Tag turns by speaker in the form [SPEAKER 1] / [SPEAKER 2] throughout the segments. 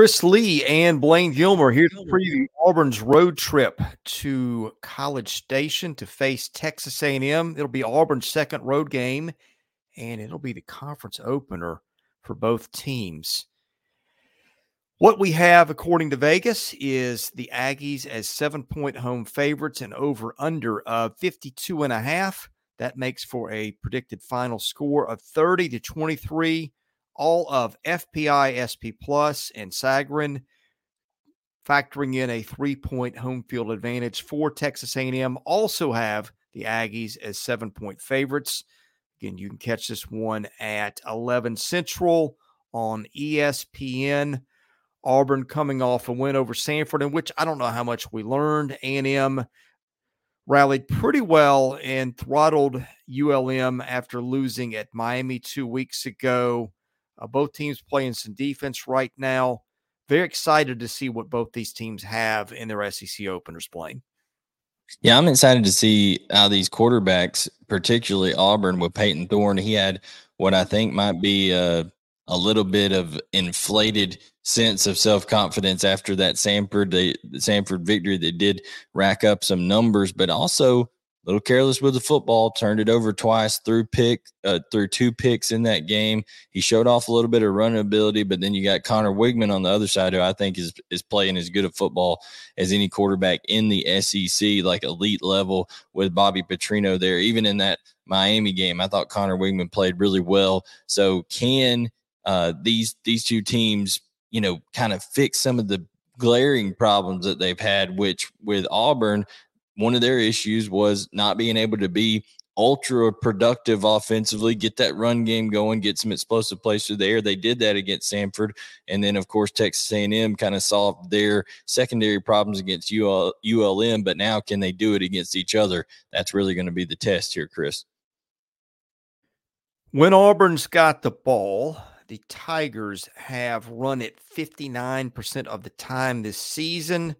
[SPEAKER 1] Chris Lee and Blayne Gilmer here to preview Auburn's road trip to College Station to face Texas A&M. It'll be Auburn's second road game, and it'll be the conference opener for both teams. What we have, according to Vegas, is the Aggies as seven point home favorites and over under of 52 and a half. That makes for a predicted final score of 30 to 23 all of FPI, SP Plus, and Sagarin, factoring in a three-point home field advantage for Texas A&M. Also have the Aggies as seven-point favorites. Again, you can catch this one at 11 Central on ESPN. Auburn coming off a win over Samford, in which I don't know how much we learned. A&M rallied pretty well and throttled ULM after losing at Miami two weeks ago. Uh, both teams playing some defense right now. Very excited to see what both these teams have in their SEC openers playing.
[SPEAKER 2] Yeah, I'm excited to see how these quarterbacks, particularly Auburn with Payton Thorne, he had what I think might be a, a little bit of inflated sense of self confidence after that Samford the, Samford victory that did rack up some numbers, but also little careless with the football, turned it over twice, threw pick, uh, threw two picks in that game. He showed off a little bit of running ability, but then you got Conner Weigman on the other side, who I think is is playing as good a football as any quarterback in the SEC, like elite level with Bobby Petrino there. Even in that Miami game, I thought Conner Weigman played really well. So can uh, these these two teams, you know, kind of fix some of the glaring problems that they've had, which with Auburn, one of their issues was not being able to be ultra productive offensively, get that run game going, get some explosive plays through the air. They did that against Samford, and then of course Texas A&M kind of solved their secondary problems against UL, ULM. But now, can they do it against each other? That's really going to be the test here, Chris.
[SPEAKER 1] When Auburn's got the ball, the Tigers have run it 59% of the time this season.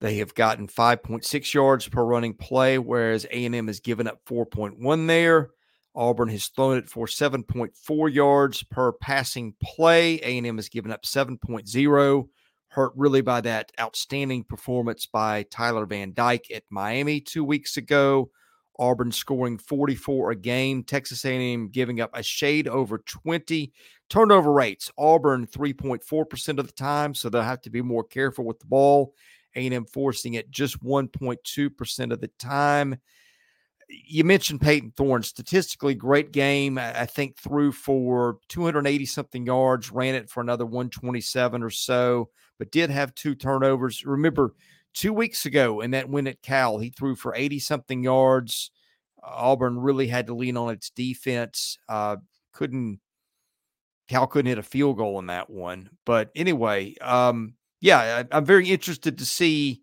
[SPEAKER 1] They have gotten 5.6 yards per running play, whereas A&M has given up 4.1 there. Auburn has thrown it for 7.4 yards per passing play. A&M has given up 7.0, hurt really by that outstanding performance by Tyler Van Dyke at Miami two weeks ago. Auburn scoring 44 a game. Texas A&M giving up a shade over 20 turnover rates. Auburn 3.4% of the time, so they'll have to be more careful with the ball. A&M forcing it just 1.2% of the time. You mentioned Payton Thorne, statistically great game. I think threw for 280 something yards, ran it for another 127 or so, but did have two turnovers. Remember, two weeks ago in that win at Cal, he threw for 80 something yards. Auburn really had to lean on its defense. Uh, couldn't Cal couldn't hit a field goal in that one. But anyway, um, yeah, I, am very interested to see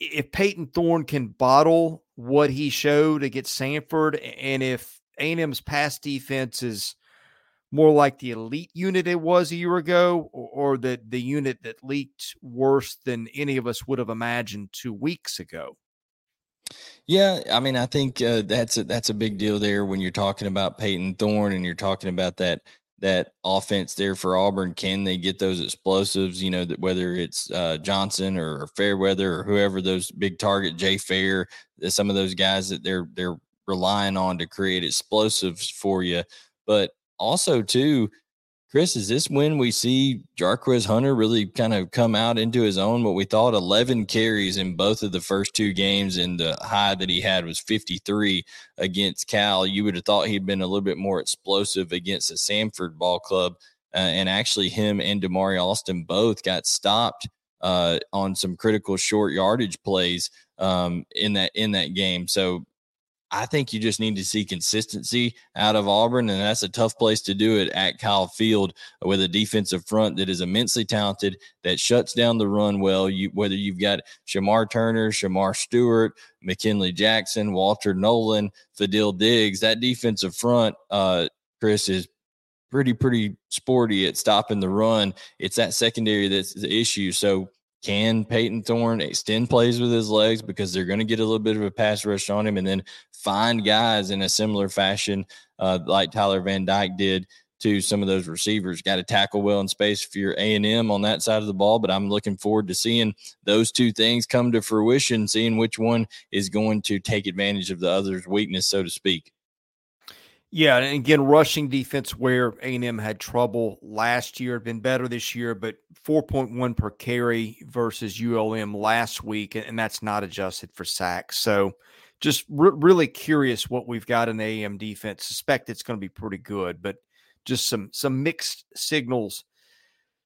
[SPEAKER 1] if Payton Thorne can bottle what he showed against Samford, and if A&M's pass defense is more like the elite unit it was a year ago, or, or the the unit that leaked worse than any of us would have imagined two weeks ago.
[SPEAKER 2] Yeah, I mean, I think uh, that's a, that's a big deal there when you're talking about Payton Thorne and you're talking about that that offense there for Auburn. Can they get those explosives? You know, that whether it's uh, Johnson or Fairweather or whoever those big target, Jay Fair, some of those guys that they're they're relying on to create explosives for you. But also too, Chris, is this when we see Jarquez Hunter really kind of come out into his own? What we thought 11 carries in both of the first two games, and the high that he had was 53 against Cal. You would have thought he'd been a little bit more explosive against the Samford ball club. Uh, and actually, him and Damari Alston both got stopped uh, on some critical short yardage plays um, in that in that game. So I think you just need to see consistency out of Auburn, and that's a tough place to do it at Kyle Field with a defensive front that is immensely talented, that shuts down the run well. You whether you've got Shemar Turner, Shemar Stewart, McKinley Jackson, Walter Nolen, Fadil Diggs, that defensive front, uh, Chris is pretty pretty sporty at stopping the run. It's that secondary that's the issue. So can Payton Thorne extend plays with his legs because they're going to get a little bit of a pass rush on him and then find guys in a similar fashion uh, like Tyler Van Dyke did to some of those receivers. Got to tackle well in space if you're A and M on that side of the ball. But I'm looking forward to seeing those two things come to fruition, seeing which one is going to take advantage of the other's weakness, so to speak.
[SPEAKER 1] Yeah, and again, rushing defense where A&M had trouble last year, been better this year, but 4.1 per carry versus ULM last week, and that's not adjusted for sacks. So just re- really curious what we've got in A&M defense. Suspect it's going to be pretty good, but just some some mixed signals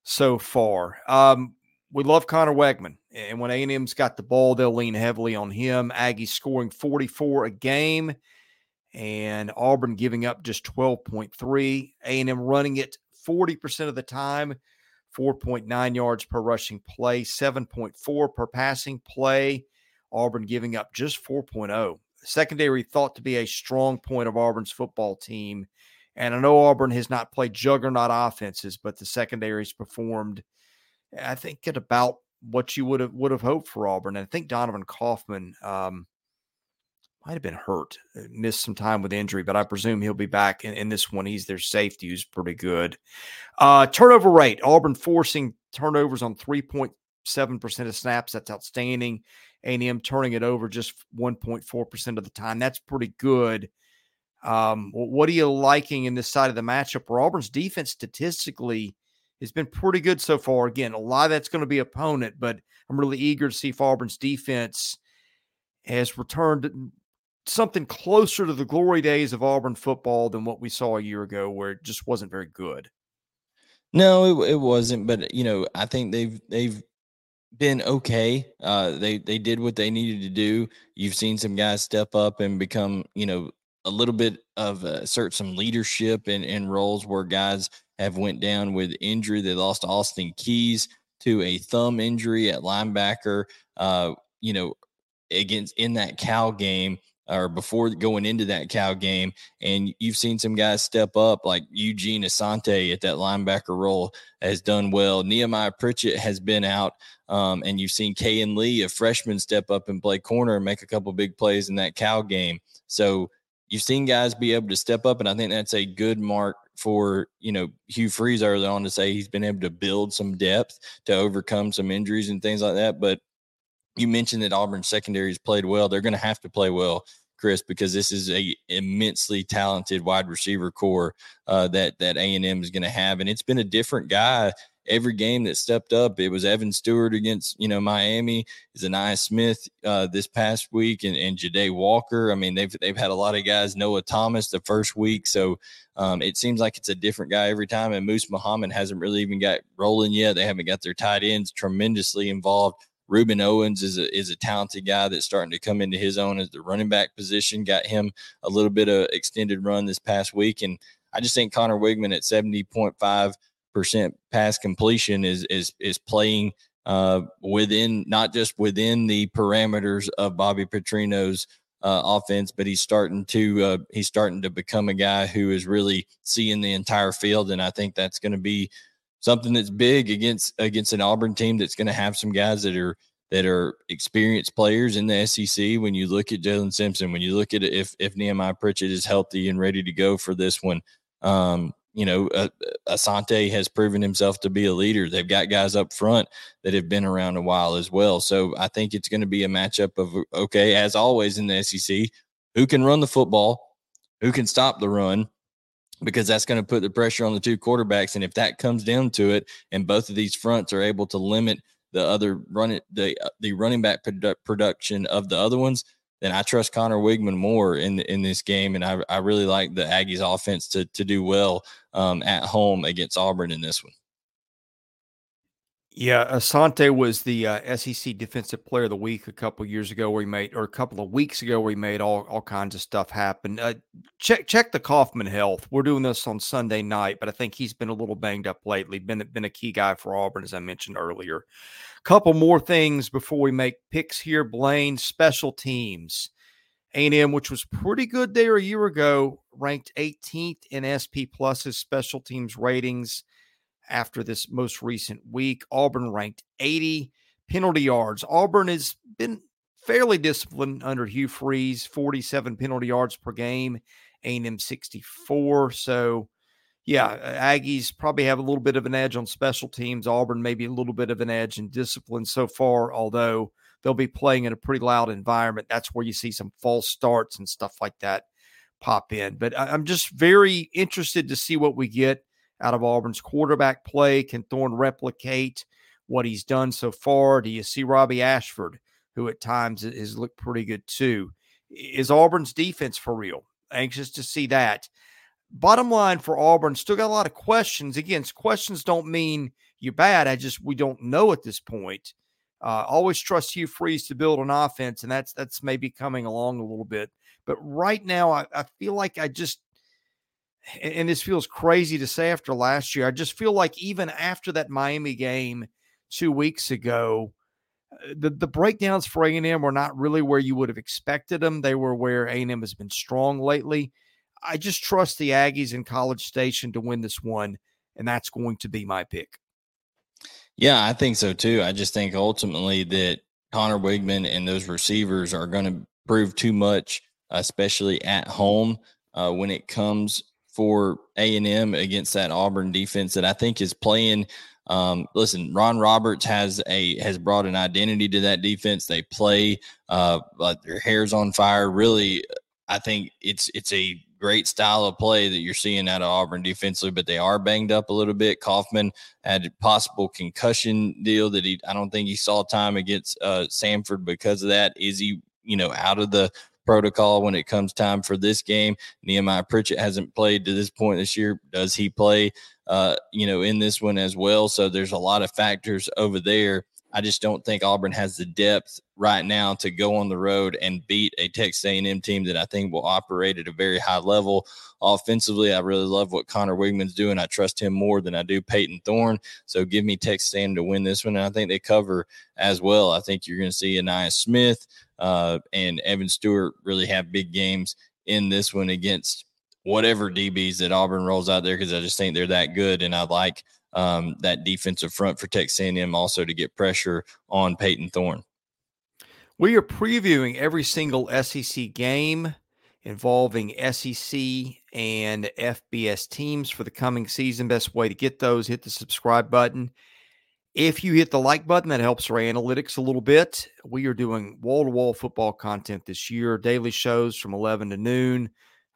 [SPEAKER 1] so far. Um, we love Conner Weigman, and when A&M's got the ball, they'll lean heavily on him. Aggies scoring 44 a game – and Auburn giving up just 12.3. A&M running it 40% of the time, 4.9 yards per rushing play, 7.4 per passing play. Auburn giving up just 4.0. Secondary thought to be a strong point of Auburn's football team. And I know Auburn has not played juggernaut offenses, but the secondary's performed, I think, at about what you would have would have hoped for Auburn. And I think Donovan Kaufman um, might have been hurt, uh, missed some time with injury, but I presume he'll be back in, in this one. He's their safety, who's pretty good. Uh, turnover rate Auburn forcing turnovers on 3.7% of snaps. That's outstanding. A&M turning it over just 1.4% of the time. That's pretty good. Um, what are you liking in this side of the matchup where Auburn's defense statistically has been pretty good so far? Again, a lot of that's going to be opponent, but I'm really eager to see if Auburn's defense has returned something closer to the glory days of Auburn football than what we saw a year ago, where it just wasn't very good.
[SPEAKER 2] No, it, it wasn't. But you know, I think they've they've been okay. Uh, they they did what they needed to do. You've seen some guys step up and become, you know, a little bit of uh, assert some leadership in in roles where guys have went down with injury. They lost Austin Keys to a thumb injury at linebacker. Uh, you know, against in that Cal game or before going into that Cal game. And you've seen some guys step up, like Eugene Asante at that linebacker role has done well. Nehemiah Pritchett has been out. Um, and you've seen Kayin Lee, a freshman, step up and play corner and make a couple big plays in that Cal game. So you've seen guys be able to step up, and I think that's a good mark for you know Hugh Freeze early on to say he's been able to build some depth to overcome some injuries and things like that. But you mentioned that Auburn secondary has played well. They're going to have to play well, Chris, because this is a immensely talented wide receiver corps uh, that that A and M is going to have, and it's been a different guy every game that stepped up. It was Evan Stewart against you know Miami, Ainias Smith uh, this past week, and, and Jahdae Walker. I mean, they've they've had a lot of guys. Noah Thomas the first week, so um, it seems like it's a different guy every time. And Moose Muhammad hasn't really even got rolling yet. They haven't got their tight ends tremendously involved. Rueben Owens is a is a talented guy that's starting to come into his own as the running back position. Got him a little bit of extended run this past week, and I just think Conner Weigman at seventy point five percent pass completion is is is playing uh, within not just within the parameters of Bobby Petrino's uh, offense, but he's starting to uh, he's starting to become a guy who is really seeing the entire field, and I think that's going to be something that's big against against an Auburn team that's going to have some guys that are that are experienced players in the SEC. When you look at Jaylin Simpson, when you look at if if Nehemiah Pritchett is healthy and ready to go for this one, um, you know, uh, Asante has proven himself to be a leader. They've got guys up front that have been around a while as well. So I think it's going to be a matchup of okay, as always in the SEC, who can run the football, who can stop the run, because that's going to put the pressure on the two quarterbacks. And if that comes down to it, and both of these fronts are able to limit the other running the uh, the running back produ- production of the other ones, then I trust Conner Weigman more in in this game, and I, I really like the Aggies offense to to do well um, at home against Auburn in this one.
[SPEAKER 1] Yeah, Asante was the uh, SEC Defensive Player of the Week a couple years ago, he made, or a couple of weeks ago, he made all, all kinds of stuff happen. Uh, check check the Kaufman health. We're doing this on Sunday night, but I think he's been a little banged up lately. Been been a key guy for Auburn, as I mentioned earlier. Couple more things before we make picks here. Blayne special teams, A and M, which was pretty good there a year ago, ranked 18th in SP Plus's special teams ratings after this most recent week. Auburn ranked 80 penalty yards. Auburn has been fairly disciplined under Hugh Freeze, 47 penalty yards per game, A&M 64. So, yeah, Aggies probably have a little bit of an edge on special teams. Auburn maybe a little bit of an edge in discipline so far, although they'll be playing in a pretty loud environment. That's where you see some false starts and stuff like that pop in. But uh, I'm just very interested to see what we get out of Auburn's quarterback play. Can Thorne replicate what he's done so far? Do you see Robbie Ashford, who at times has looked pretty good too? Is Auburn's defense for real? Anxious to see that. Bottom line for Auburn, still got a lot of questions. Again, questions don't mean you're bad. I just we don't know at this point. Uh, always trust Hugh Freeze to build an offense, and that's that's maybe coming along a little bit. But right now, I, I feel like I just, and this feels crazy to say after last year. I just feel like even after that Miami game two weeks ago, uh, the the breakdowns for A and M were not really where you would have expected them. They were where A and M has been strong lately. I just trust the Aggies in College Station to win this one, and that's going to be my pick.
[SPEAKER 2] Yeah, I think so too. I just think ultimately that Conner Weigman and those receivers are going to prove too much, especially at home uh, when it comes for A and M against that Auburn defense that I think is playing. Um, listen, Ron Roberts has a has brought an identity to that defense. They play uh, like their hair's on fire. Really, I think it's it's a great style of play that you're seeing out of Auburn defensively, but they are banged up a little bit. Kaufman had a possible concussion deal that he I don't think he saw time against uh, Samford because of that. Is he, you know, out of the protocol when it comes time for this game? Nehemiah Pritchett hasn't played to this point this year. Does he play uh, you know, in this one as well? So there's a lot of factors over there I just don't think Auburn has the depth right now to go on the road and beat a Texas A&M team that I think will operate at a very high level. Offensively, I really love what Conner Weigman's doing. I trust him more than I do Payton Thorne. So give me Texas A&M to win this one. And I think they cover as well. I think you're going to see Ainias Smith uh, and Evan Stewart really have big games in this one against whatever DBs that Auburn rolls out there because I just think they're that good. And I like um, that defensive front for Texas A&M also to get pressure on Payton Thorne.
[SPEAKER 1] We are previewing every single SEC game involving SEC and FBS teams for the coming season. Best way to get those, hit the subscribe button. If you hit the like button, that helps our analytics a little bit. We are doing wall to wall football content this year, daily shows from 11 to noon,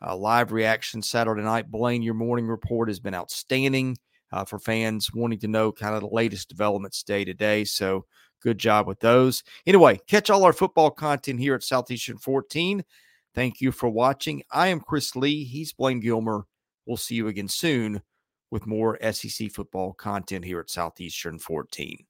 [SPEAKER 1] uh, live reaction Saturday night. Blayne, your morning report has been outstanding uh, for fans wanting to know kind of the latest developments day to day. So good job with those. Anyway, catch all our football content here at Southeastern 14. Thank you for watching. I am Chris Lee. He's Blayne Gilmer. We'll see you again soon with more SEC football content here at Southeastern 14.